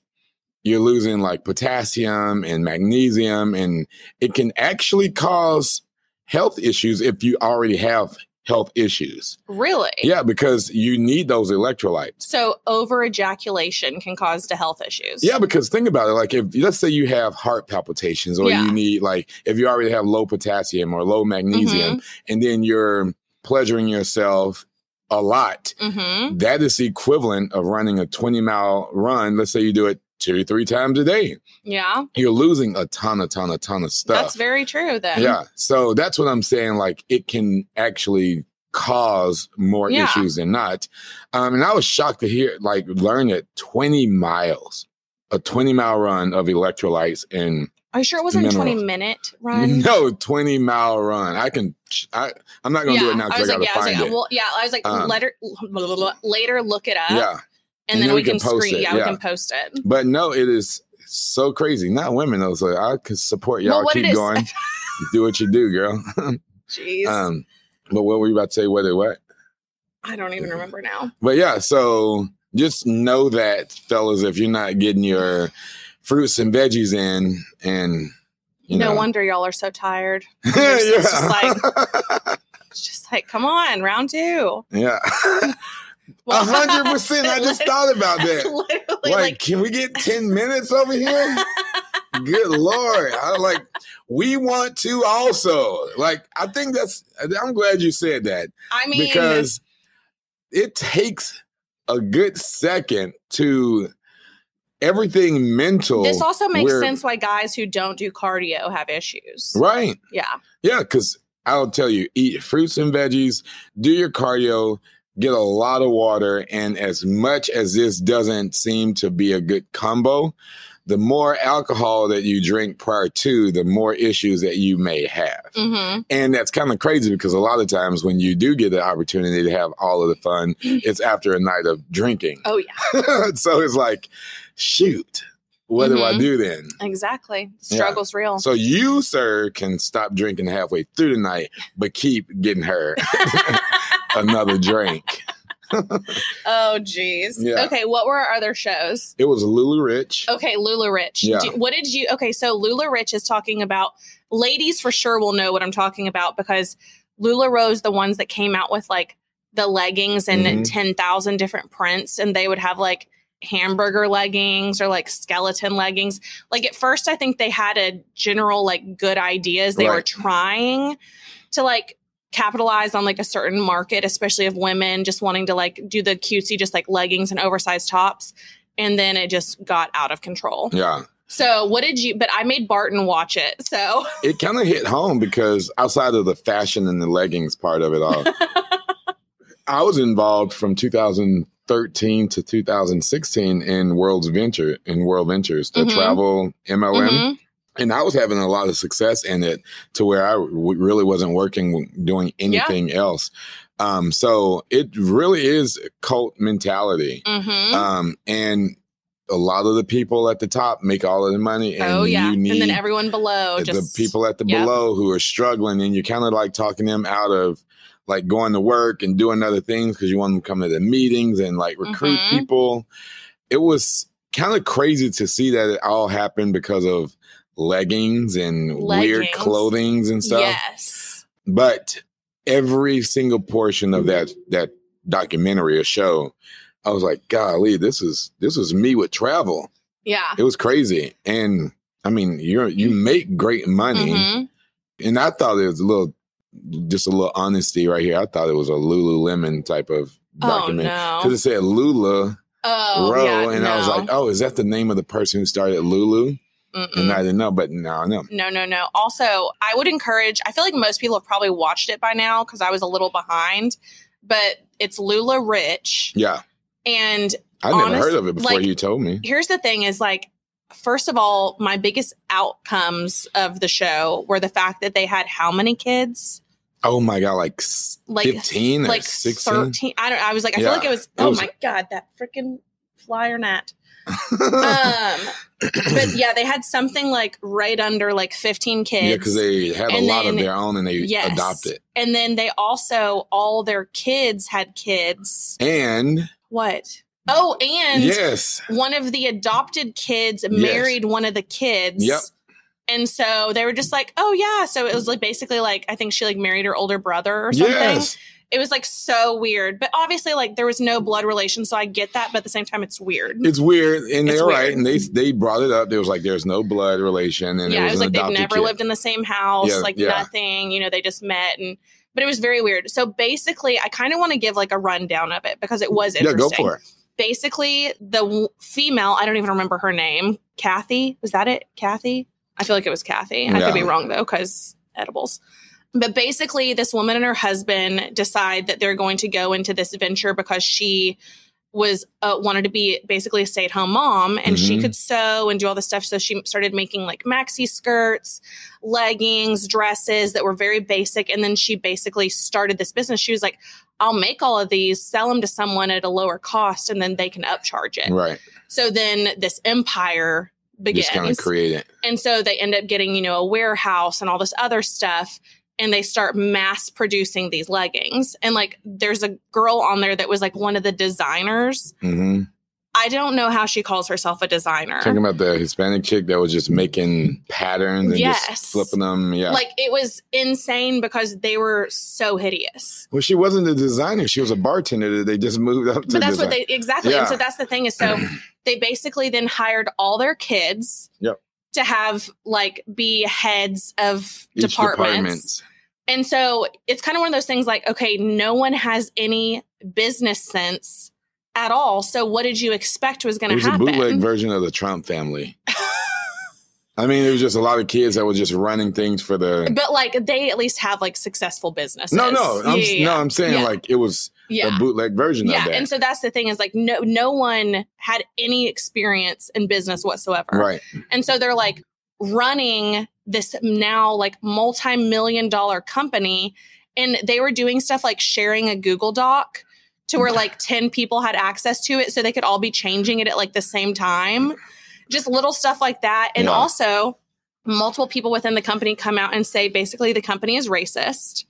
you're losing like potassium and magnesium and it can actually cause health issues if you already have health issues. Really? Yeah, because you need those electrolytes. So over ejaculation can cause to health issues. Yeah, because think about it. Like, if let's say you have heart palpitations, or Yeah. you need like if you already have low potassium or low magnesium, Mm-hmm. and then you're pleasuring yourself a lot, hmm that is the equivalent of running a 20 mile run. Let's say you do it two, three times a day. Yeah. You're losing a ton, a ton, a ton of stuff. That's very true then. yeah. So that's what I'm saying. Like, it can actually cause more Yeah. issues than not. Um, and I was shocked to hear, like, learn that 20 miles, a 20 mile run of electrolytes and Are you sure it wasn't a twenty minute run? no 20 mile run. I can, I, I'm not going to do it now I because was I, like, yeah, I was like, it. well, yeah, I was like, Um, later, later look it up, yeah. And, then, we can, screen. it, Yeah, we can post it. But no, it is so crazy. Not women. I was like, I could support y'all. Well, Keep going. (laughs) do what you do, girl. (laughs) Jeez, um, but what were you about to say? What it what? I don't even remember now. But yeah, so just know that, fellas, if you're not getting your fruits and veggies in, and you no know, wonder y'all are so tired. (laughs) yeah, It's just like- It's just like, come on, round two. yeah, (laughs) hundred percent. I just thought about that. Like, like, can we get ten (laughs) minutes over here? Good lord! I like. We want to also like. I think that's. I'm glad you said that. I mean, because it takes a good second to everything mental. this also makes where- sense why guys who don't do cardio have issues. Right. Yeah. Yeah. Because I'll tell you, eat fruits and veggies, do your cardio, get a lot of water. And as much as this doesn't seem to be a good combo, the more alcohol that you drink prior to, the more issues that you may have. hmm And that's kind of crazy because a lot of times when you do get the opportunity to have all of the fun, it's after a night of drinking. Oh yeah, (laughs) so it's like, shoot, what do I Mhm. do then? exactly. Yeah. Struggle's real. So you, sir, can stop drinking halfway through the night, but keep getting her (laughs) another drink. (laughs) oh jeez. Yeah. Okay, what were our other shows? It was Lulu Rich. Okay, LuLaRich. Yeah. Do- what did you? Okay, so LuLaRich is talking about ladies for sure will know what I'm talking about because LuLaRoe, the ones that came out with like the leggings and Mhm. 10,000 different prints, and they would have like hamburger leggings or like skeleton leggings. Like at first, I think they had a general like good ideas. They were trying to like capitalize on like a certain market, especially of women just wanting to like do the cutesy, just like leggings and oversized tops. And then it just got out of control. Yeah. So, what did you? But I made Barton watch it. So, (laughs) It kind of hit home because outside of the fashion and the leggings part of it all, (laughs) I was involved from 2013 to 2016 in World's Venture, in World Ventures, the Mhm. travel MLM. Mhm. And I was having a lot of success in it to where I w- really wasn't working doing anything else. Um, so it really is cult mentality. Mhm. Um, and a lot of the people at the top make all of the money, and oh yeah, and then everyone below the just people at the yep. below who are struggling, and you're kind of like talking them out of like going to work and doing other things because you want them to come to the meetings and like recruit Mhm. people. It was kind of crazy to see that it all happened because of leggings and weird clothings and stuff. Yes. But every single portion of that that documentary or show, I was like, golly, this is this is me with travel. Yeah. It was crazy. And I mean, you're you make great money. Mhm. And I thought it was a little just a little honesty right here. I thought it was a Lululemon type of document Oh because no. it said Lula Oh Row, yeah, and I was like, oh, is that the name of the person who started Lulu? Mm-mm. And I didn't know, but now I know. No, no, no. Also, I would encourage, I feel like most people have probably watched it by now because I was a little behind, but it's LuLaRich. Yeah, And I never Honest- heard of it before like- you told me. here's the thing is like, first of all, my biggest outcomes of the show were the fact that they had how many kids? Oh my god, like Like 15 or like 16? 13. I don't I was like, I Yeah, feel like it was, it oh was- my God, that freaking flyer gnat. Um, but (clears throat) yeah, they had something like right under like 15 kids. yeah, because they had a lot of their own and they Yes. adopted. And then they also all their kids had kids. And What? Oh, and yes, one of the adopted kids Yes. married one of the kids. Yep. And so they were just like, "Oh yeah." So it was like basically like I think she like married her older brother or something. yes, It was like so weird, but obviously like there was no blood relation, so I get that. But at the same time, it's weird. it's weird, and It's they're right, and they they brought it up. There was like there's no blood relation, and yeah, it was an like they've never kid. lived in the same house, Yeah, like yeah. nothing. You know, they just met and. But it was very weird. So basically, I kind of want to give like a rundown of it because it was interesting. Yeah, go for it. basically the w- female i don't even remember her name kathy was that it kathy i feel like it was kathy i could be wrong though because edibles but basically this woman and her husband decide that they're going to go into this venture because she was uh, wanted to be basically a stay-at-home mom and she Mhm. could sew and do all the stuff so she started making like maxi skirts leggings dresses that were very basic and then she basically started this business she was like i'll make all of these sell them to someone at a lower cost and then they can upcharge it Right, so then this empire just kind of begins create it. and so they end up getting, you know, a warehouse and all this other stuff. And they start mass producing these leggings. And like, there's a girl on there that was like one of the designers. hmm I don't know how she calls herself a designer. Talking about the Hispanic chick that was just making patterns and Yes. just flipping them. Yeah. Like, it was insane because they were so hideous. well, she wasn't a designer. She was a bartender that they just moved up to. But that's what they exactly. Yeah. And so that's the thing is so (clears throat) they basically then hired all their kids Yep. To have like be heads of departments. departments. And so it's kind of one of those things like, okay, no one has any business sense at all. So what did you expect was going It to was a bootleg version of the Trump family. I mean, it was just a lot of kids that were just running things for the. But like they at least have like successful businesses. No, no, I'm, Yeah, yeah, no. I'm saying yeah. like it was yeah. a bootleg version Yeah, of that. and so that's the thing is like no no one had any experience in business whatsoever. right. And so they're like running this now like multi-million dollar company and they were doing stuff like sharing a Google Doc to where like (sighs) 10 people had access to it so they could all be changing it at like the same time. Just little stuff like that. And Yeah. also multiple people within the company come out and say basically the company is racist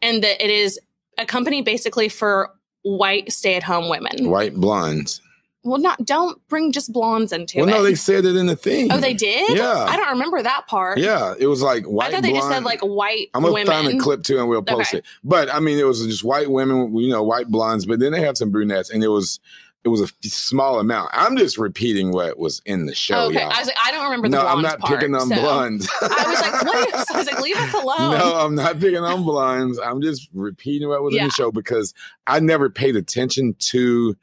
and that it is a company basically for white stay-at-home women. White blondes. Well, not don't bring just blondes into Well, it. Well, no, they said it in the thing. Oh, they did? Yeah. I don't remember that part. Yeah, it was like white. I thought they just said like white I'm gonna women. find a clip too, and we'll post Okay. it. But I mean, it was just white women, you know, white blondes. But then they have some brunettes, and it was it was a small amount. I'm just repeating what was in the show. okay, y'all. I was like, I don't remember the no, I'm not part, picking on so- blondes. I was like, what? (laughs) I was like, leave us alone. No, I'm not picking on blondes. I'm just repeating what was in the show because I never paid attention to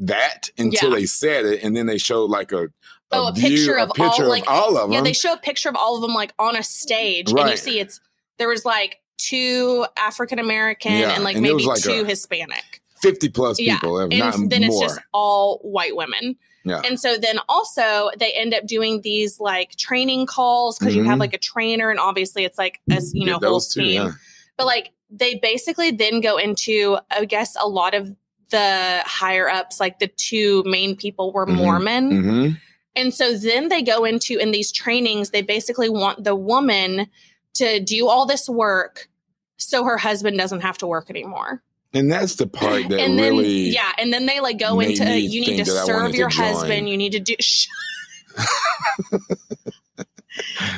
that until Yeah. they said it, and then they showed like a Oh, a view- picture a of all, picture like- all of them. Yeah, they show a picture of all of them like on a stage, and you see it's there was like two African American Yeah, and like and maybe like two a- Hispanic. 50 plus Yeah, people, if And not then more. it's just all white women. Yeah. And so then also they end up doing these like training calls because you have Mhm. like a trainer, and obviously it's like a you know Yeah, whole two, team. yeah. but like they basically then go into i guess a lot of the higher ups like the two main people were Mhm. mormon hmm and so then they go into in these trainings they basically want the woman to do all this work so her husband doesn't have to work anymore And that's the part that and then really yeah and then they like go into you need to serve wanted to your husband. you need to do (laughs) Shh.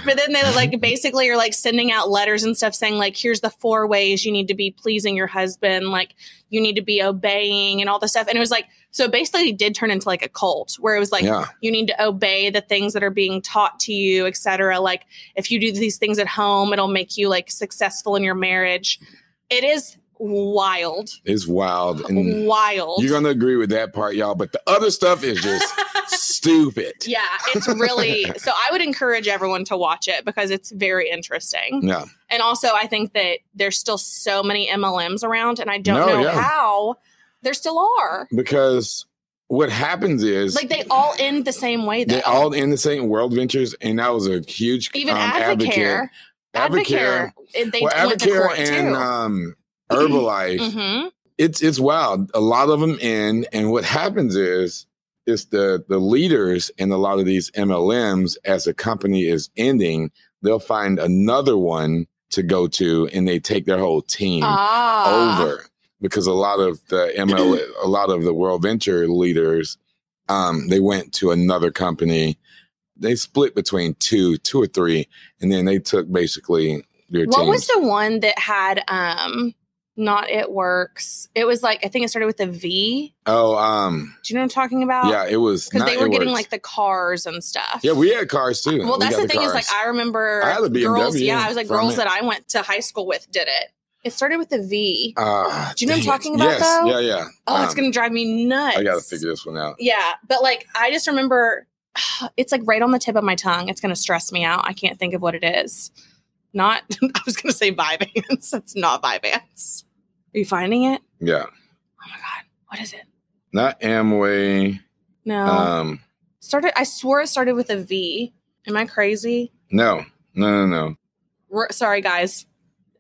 but then they like (laughs) basically are like sending out letters and stuff saying like here's the four ways you need to be pleasing your husband like you need to be obeying and all this stuff. And it was like so basically it did turn into like a cult where it was like Yeah. you need to obey the things that are being taught to you etc like if you do these things at home it'll make you like successful in your marriage. It is wild It's wild. And wild you're gonna agree with that part, y'all. But the other stuff is just (laughs) stupid. yeah it's really (laughs) so i would encourage everyone to watch it because it's very interesting Yeah. And also, I think that there's still so many MLMs around, and I don't No, know yeah. how there still are. Because what happens is Like they all end the same way, though. they all end the same World Ventures, and that was a huge Even um, Advocare, advocate. Advocare, they well, Advocare and too. um, Herbalife. hmm it's it's wild. A lot of them end, and what happens is it's the the leaders in a lot of these MLMs as a company is ending, they'll find another one to go to, and they take their whole team Ah, over because a lot of the ML, (clears throat) a lot of the World Venture leaders, um, they went to another company. They split between two, two or three, and then they took basically their team. What teams. was the one that had um not it works? It was like I think it started with a V. oh, um, Do you know what I'm talking about? yeah, it was because they were getting Works. like the cars and stuff. Yeah, we had cars too. Well, We that's got the thing is like I remember I had a BMW girls. Yeah, I was like girls it. that I went to high school with did it. It started with a V. Uh, Do you know what I'm talking about, Yes, though? yeah, yeah. Oh, it's Um, gonna drive me nuts. I got to figure this one out. Yeah, but like I just remember, (sighs) it's like right on the tip of my tongue. It's gonna stress me out. I can't think of what it is. Not. (laughs) I was gonna say Vyvanse. (laughs) It's not Vyvanse. Are you finding it? Yeah, Oh my god, what is it? not Amway. No, Um, started. I swore it started with a V. Am I crazy? no, no, no, no. We're, sorry, guys.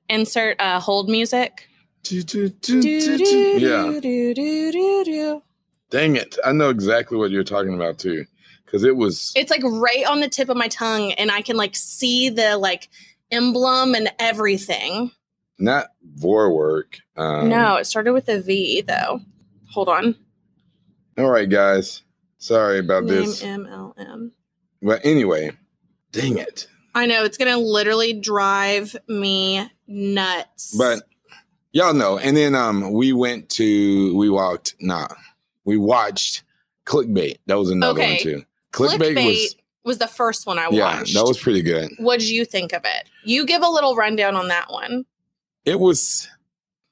Insert uh, hold music. Do, do, do, do, do. Yeah, dang it! I know exactly what you're talking about too, because it was. It's like right on the tip of my tongue, and I can like see the like emblem and everything. Not Vorwerk. Um, no, it started with a V though. Hold on. All right, guys. Sorry about Name this. MLM. But anyway, dang it. I know it's gonna literally drive me nuts. But y'all know. And then um we went to we walked nah. We watched Clickbait. That was another Okay. one too. clickbait, Clickbait, was, was the first one I yeah, watched. Yeah, that was pretty good. what did you think of it? You give a little rundown on that one. It was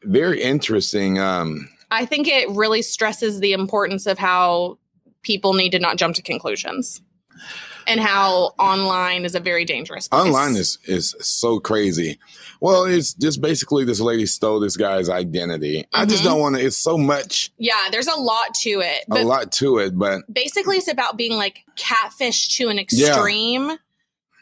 very interesting. Um I think it really stresses the importance of how people need to not jump to conclusions and how online is a very dangerous place. online is is so crazy. Well, it's just basically this lady stole this guy's identity. I just Mhm. don't want to it's so much yeah, there's a lot to it. a lot to it, but basically it's about being like catfish to an extreme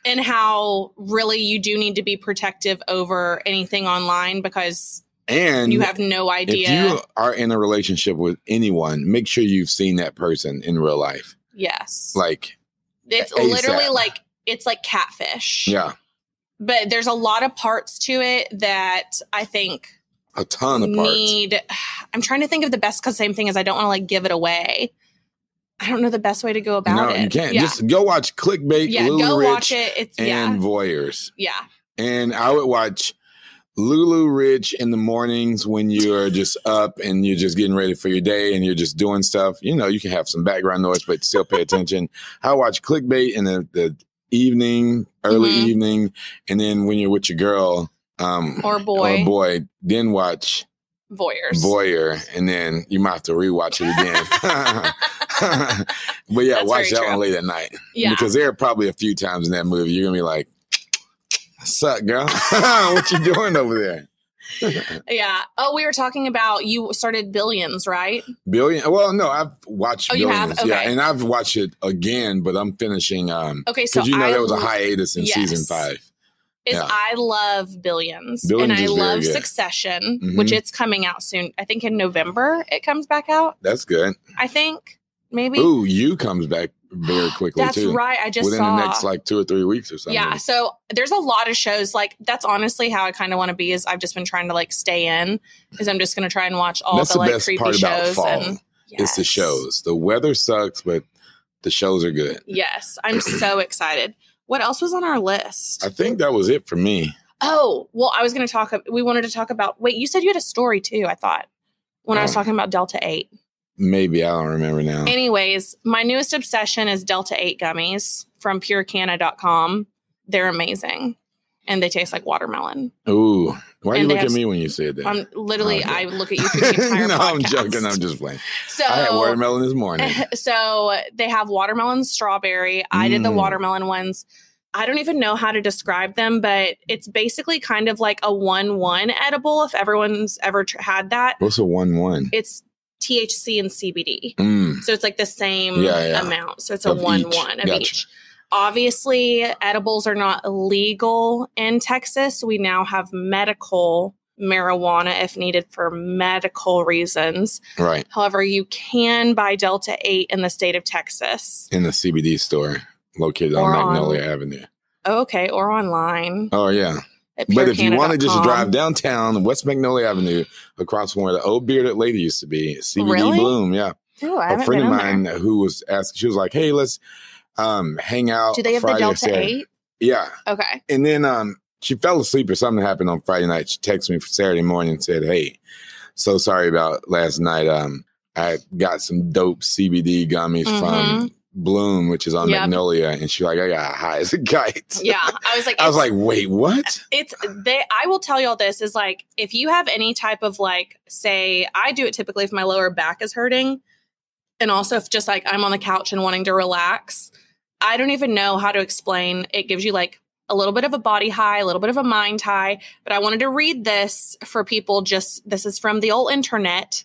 and how really you do need to be protective over anything online because and you have no idea. if you are in a relationship with anyone, make sure you've seen that person in real life. yes. Like, it's ASAP. literally like it's like catfish. yeah, But there's a lot of parts to it that I think a ton of parts. need I'm trying to think of the best cuz same thing is I don't want to like give it away. I don't know the best way to go about no, it. you can't. Yeah. Just go watch Clickbait, yeah, Lulu go Rich, watch it. It's and yeah. Voyeurs. Yeah. And I would watch Lulu Rich in the mornings when you're just up and you're just getting ready for your day and you're just doing stuff. You know, you can have some background noise, but still pay attention. I watch Clickbait in the, the evening, early Mhm. evening, and then when you're with your girl um, Or boy. or boy, then watch Voyeurs. Voyeur, and then you might have to rewatch it again. (laughs) (laughs) but yeah, That's watch that true. one late at night yeah. because there are probably a few times in that movie you're gonna be like, "Suck, girl? (laughs) what you doing over there?" Yeah. Oh, we were talking about you started Billions, right? Billion? Well, no, I've watched Oh, you Billions, have? yeah, and I've watched it again, but I'm finishing um Okay, so you know I there was a hiatus in Yes. season five. Is yeah. I love Billions, Billions and I love good. Succession, Mhm. which it's coming out soon. I think in November it comes back out. That's good. I think maybe. Ooh, you comes back very (gasps) quickly That's too. right. I just Within saw. the next like two or three weeks or something. yeah, so there's a lot of shows like that's honestly how I kind of want to be. Is I've just been trying to like stay in, because I'm just going to try and watch all That's the, the like creepy part about shows and It's the shows. The weather sucks, but the shows are good. Yes, I'm so excited. What else was on our list? I think that was it for me. Oh, well, I was going to talk. We wanted to talk about. Wait, you said you had a story too. I thought when I was Oh. talking about Delta Eight. Maybe I don't remember now. Anyways, my newest obsession is Delta 8 gummies from purekana.com. They're amazing and they taste like watermelon. Ooh, why do you And they look have at me when you say that? I'm literally, Okay. I look at you (laughs) through the entire no, podcast. I'm joking. I'm just playing. so, I had watermelon this morning. (laughs) so they have watermelon strawberry. I did the Mm. watermelon ones. I don't even know how to describe them, but it's basically kind of like a one one edible. If everyone's ever tr- had that, What's a one one? it's THC and CBD. Mm, So it's like the same Yeah, yeah. amount. So it's a Of one each. one of Gotcha. each. Obviously, edibles are not legal in Texas. We now have medical marijuana if needed for medical reasons. right However, you can buy Delta 8 in the state of Texas. in the CBD store located Or on on- Magnolia Avenue. Oh, okay, or online. Oh yeah, but if you want to just drive downtown West Magnolia Avenue across from where the old bearded lady used to be, CBD Really? Bloom. Yeah, Ooh, I a friend of mine who was asking, she was like, "Hey, let's um hang out." Do they have Friday the Delta 8? Yeah, Okay. and then um she fell asleep or something happened on Friday night. She texted me for Saturday morning and said, "Hey, so sorry about last night. Um, I got some dope CBD gummies from Bloom, which is on Mm-hmm. Yep. Magnolia, and she like, I got high as a kite. Yeah. I was like, (laughs) I was like, wait, what? it's they i will tell y'all this is like if you have any type of like say i do it typically if my lower back is hurting and also if just like i'm on the couch and wanting to relax i don't even know how to explain. It gives you like a little bit of a body high a little bit of a mind high but i wanted to read this for people just this is from the old internet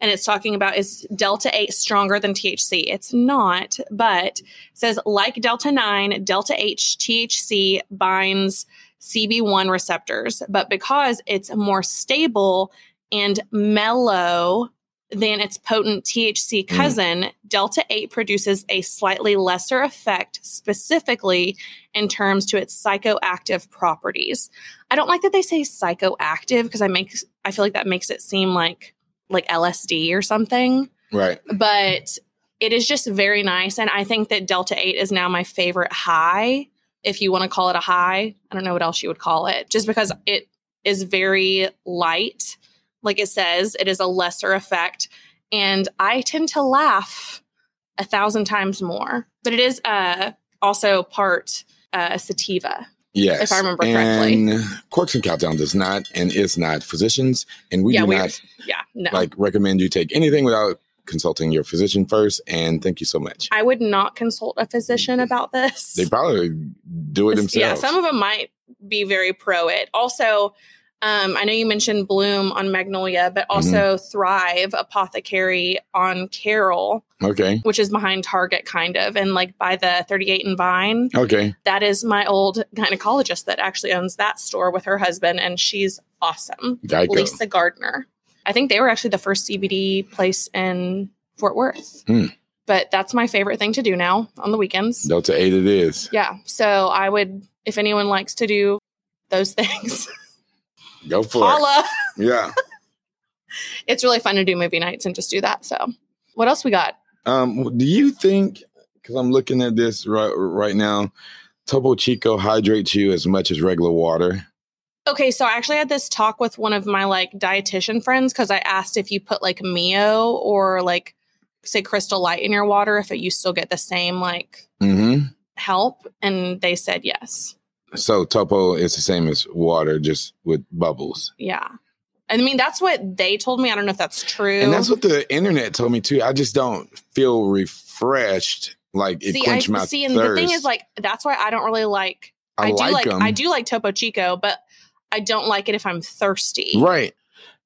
and it's talking about is delta 8 stronger than thc it's not but says like delta 9 delta h thc binds CB1 receptors, but because it's more stable and mellow than its potent THC mm. cousin, Delta 8 produces a slightly lesser effect, specifically in terms to its psychoactive properties. I don't like that they say psychoactive because I make I feel like that makes it seem like like LSD or something Right. but it is just very nice. And I think that Delta 8 is now my favorite high, if you want to call it a high. I don't know what else you would call it, just because it is very light. Like it says, it is a lesser effect. And I tend to laugh a thousand times more. But it is uh, also part uh, sativa. Yes. If I remember correctly. And Corks and Countdown does not and is not physicians. And we yeah, do we not yeah, no. like recommend you take anything without consulting your physician first. And thank you so much. I would not consult a physician about this. They probably do it themselves. Yeah, some of them might be very pro it. Also, um, I know you mentioned Bloom on Magnolia, but also Thrive Apothecary on Carroll, okay. which is behind Target, kind of, and like by the 38 and Vine. Okay. That is my old gynecologist that actually owns that store with her husband, and she's awesome. Geico. Lisa Gardner. I think they were actually the first CBD place in Fort Worth. Hmm. But that's my favorite thing to do now on the weekends. Delta 8 it is. Yeah. So I would, if anyone likes to do those (laughs) things, Go for holla. it. (laughs) Yeah. It's really fun to do movie nights and just do that. So what else we got? Um, do you think, because I'm looking at this right, right now, Topo Chico hydrates you as much as regular water? Okay, so I actually had this talk with one of my like dietitian friends because I asked if you put like Mio or like say Crystal Light in your water, if it, you still get the same like Mm-hmm. help, and they said yes. So Topo is the same as water, just with bubbles. Yeah. I mean, that's what they told me. I don't know if that's true. And that's what the internet told me too. I just don't feel refreshed. Like it see, I my see, and thirst. the thing is, like, that's why I don't really like. I, I, do like like. I do like Topo Chico, but I don't like it if I'm thirsty. Right.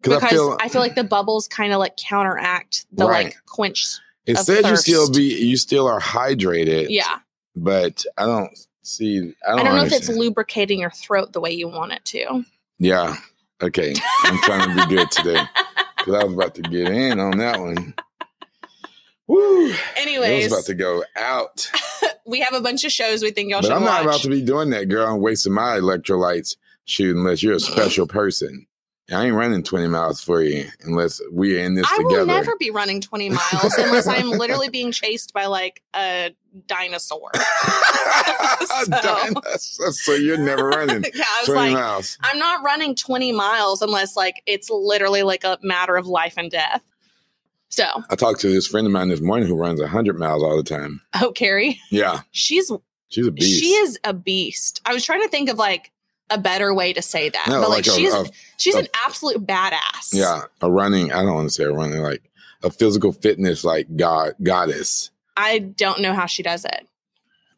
Because I feel I feel like the bubbles kind of like counteract the Right. like quench. it says you still be you still are hydrated. Yeah. But I don't see I I don't, don't, know if it's lubricating your throat the way you want it to. Yeah. Okay. I'm trying to be good today. (laughs) Because I was about to get in on that one. Woo. It was about to go out. (laughs) we have a bunch of shows we think y'all But should I'm not watch. about to be doing that, girl. I'm wasting my electrolytes shooting unless you're a special person. I ain't running 20 miles for you unless we're in this I together. I will never be running 20 miles unless I'm literally being chased by like a dinosaur. (laughs) so, So- so you're never running (laughs) yeah, I was 20 like, miles. I'm not running 20 miles unless like it's literally like a matter of life and death. So, I talked to this friend of mine this morning who runs 100 miles all the time. oh, Carrie, Yeah, she's she's a beast. she is a beast. I was trying to think of like a better way to say that, No, but like, a- she's a- she's a- an absolute badass. yeah, a running, I don't want to say a running, like a physical fitness, like God, goddess. I don't know how she does it,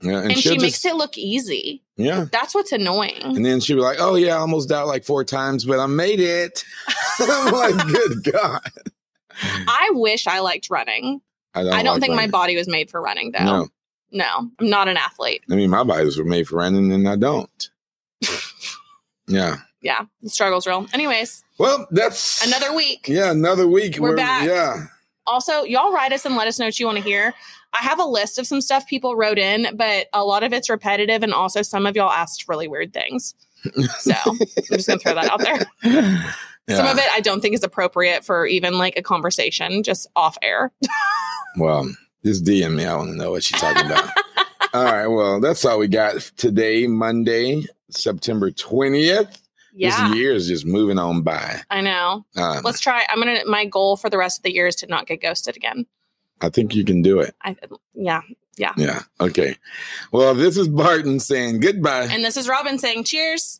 Yeah, and, she she'll makes it look easy. Yeah. That's what's annoying. And then she'd be like, oh, yeah, I almost died like four times, but I made it. (laughs) I'm like, good (laughs) God. I wish I liked running. I don't, I don't like think my body was made for running though. No. No, I'm not an athlete. I mean, my bodies were made for running and I don't. Yeah. Yeah, the struggle's real. Anyways, Well, that's another week. Yeah, another week. We're back. Yeah. Also, y'all write us and let us know what you want to hear. I have a list of some stuff people wrote in, but a lot of it's repetitive, and also some of y'all asked really weird things. So (laughs) I'm just gonna throw that out there. Yeah. Some of it I don't think is appropriate for even like a conversation, just off air. (laughs) Well, just DM me. I want to know what she's talking about. (laughs) all right. Well, that's all we got today, Monday, September 20th. Yeah, This year is just moving on by. I know. Um, Let's try. I'm gonna. My goal for the rest of the year is to not get ghosted again. I think you can do it. I yeah. Yeah. Okay. Well, this is Barton saying goodbye. And this is Robin saying cheers.